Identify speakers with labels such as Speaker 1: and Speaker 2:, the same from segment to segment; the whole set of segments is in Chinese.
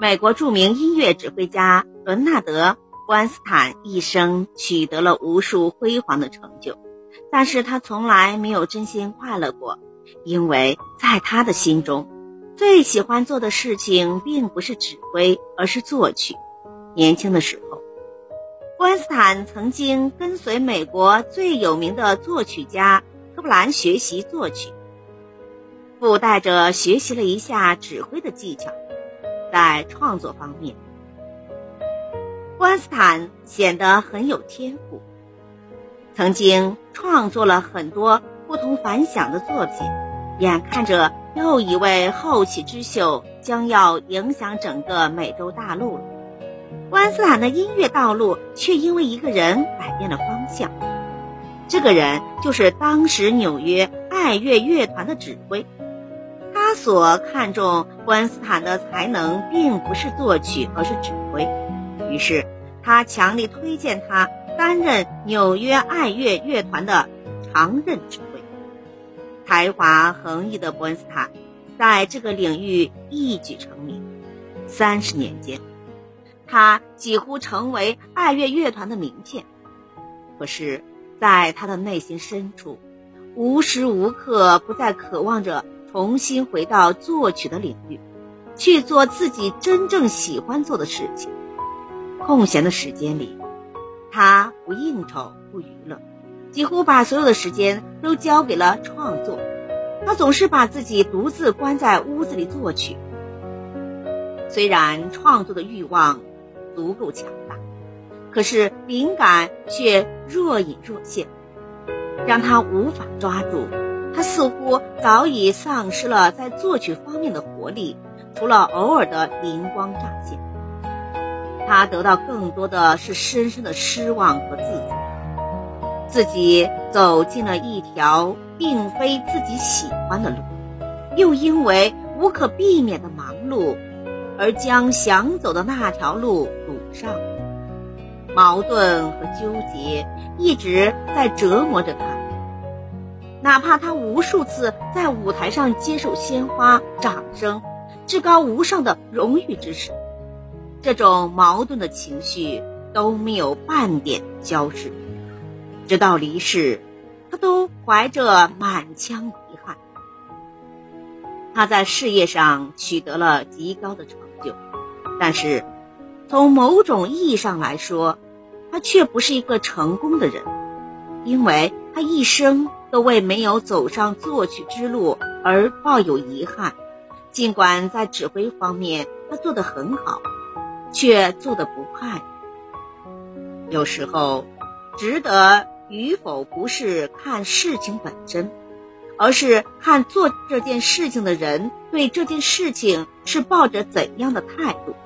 Speaker 1: 美国著名音乐指挥家伦纳德·关斯坦一生取得了无数辉煌的成就，但是他从来没有真心快乐过，因为在他的心中，最喜欢做的事情并不是指挥，而是作曲。年轻的时候，关斯坦曾经跟随美国最有名的作曲家科布兰学习作曲。附带着学习了一下指挥的技巧，在创作方面，布恩斯坦显得很有天赋，曾经创作了很多不同凡响的作品。眼看着又一位后起之秀将要影响整个美洲大陆了，布恩斯坦的音乐道路却因为一个人改变了方向。这个人就是当时纽约爱乐乐团的指挥。他所看重伯恩斯坦的才能，并不是作曲，而是指挥。于是，他强力推荐他担任纽约爱乐乐团的常任指挥。才华横溢的伯恩斯坦，在这个领域一举成名。三十年间，他几乎成为爱乐乐团的名片。可是，在他的内心深处，无时无刻不在渴望着。重新回到作曲的领域，去做自己真正喜欢做的事情。空闲的时间里，他不应酬不娱乐，几乎把所有的时间都交给了创作。他总是把自己独自关在屋子里作曲。虽然创作的欲望足够强大，可是灵感却若隐若现，让他无法抓住。他似乎早已丧失了在作曲方面的活力，除了偶尔的灵光乍现，他得到更多的是深深的失望和自责。自己走进了一条并非自己喜欢的路，又因为无可避免的忙碌，而将想走的那条路堵上。矛盾和纠结一直在折磨着他。哪怕他无数次在舞台上接受鲜花、掌声、至高无上的荣誉之时，这种矛盾的情绪都没有半点消失。直到离世，他都怀着满腔遗憾。他在事业上取得了极高的成就，但是从某种意义上来说，他却不是一个成功的人，因为他一生。都为没有走上作曲之路而抱有遗憾，尽管在指挥方面他做得很好，却做得不快。有时候，值得与否不是看事情本身，而是看做这件事情的人对这件事情是抱着怎样的态度。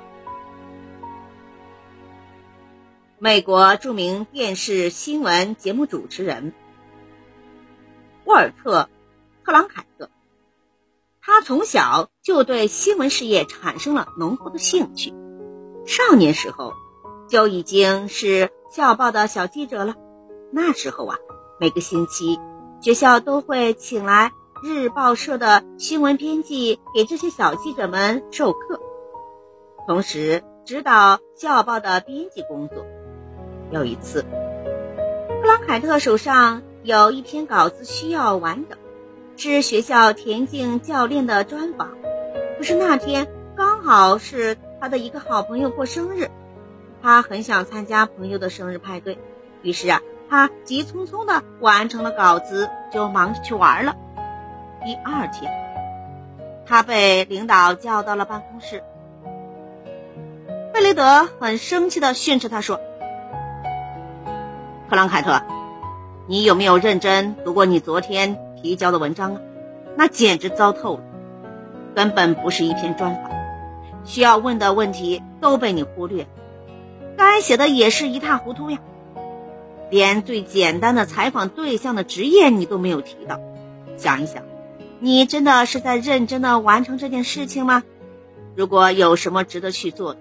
Speaker 1: 美国著名电视新闻节目主持人。沃尔特·克朗凯特，他从小就对新闻事业产生了浓厚的兴趣，少年时候就已经是校报的小记者了。那时候啊，每个星期学校都会请来日报社的新闻编辑给这些小记者们授课，同时指导校报的编辑工作。有一次，克朗凯特手上。有一篇稿子需要完整，是学校田径教练的专访。可是那天刚好是他的一个好朋友过生日，他很想参加朋友的生日派对，于是啊，他急匆匆的完成了稿子，就忙着去玩了。第二天，他被领导叫到了办公室，贝雷德很生气的训斥他说：“克朗凯特。”你有没有认真读过你昨天提交的文章啊？那简直糟透了，根本不是一篇专访，需要问的问题都被你忽略，该写的也是一塌糊涂呀，连最简单的采访对象的职业你都没有提到。想一想，你真的是在认真的完成这件事情吗？如果有什么值得去做的，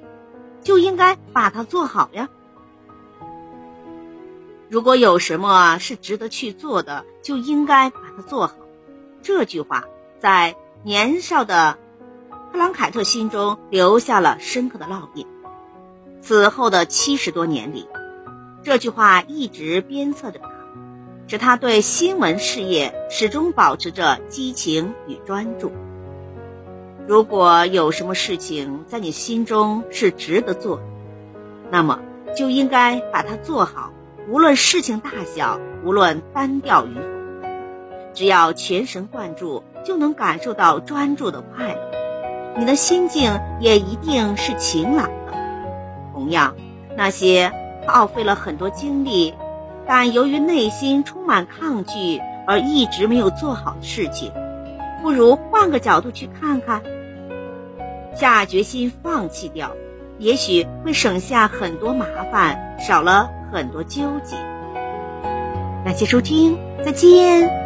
Speaker 1: 就应该把它做好呀。如果有什么是值得去做的，就应该把它做好。这句话在年少的特朗凯特心中留下了深刻的烙印。此后的七十多年里，这句话一直鞭策着他，使他对新闻事业始终保持着激情与专注。如果有什么事情在你心中是值得做的，那么就应该把它做好，无论事情大小，无论单调与否，只要全神贯注，就能感受到专注的快乐。你的心境也一定是晴朗的。同样，那些耗费了很多精力，但由于内心充满抗拒而一直没有做好的事情，不如换个角度去看看，下决心放弃掉，也许会省下很多麻烦，少了很多纠结。感谢收听，再见。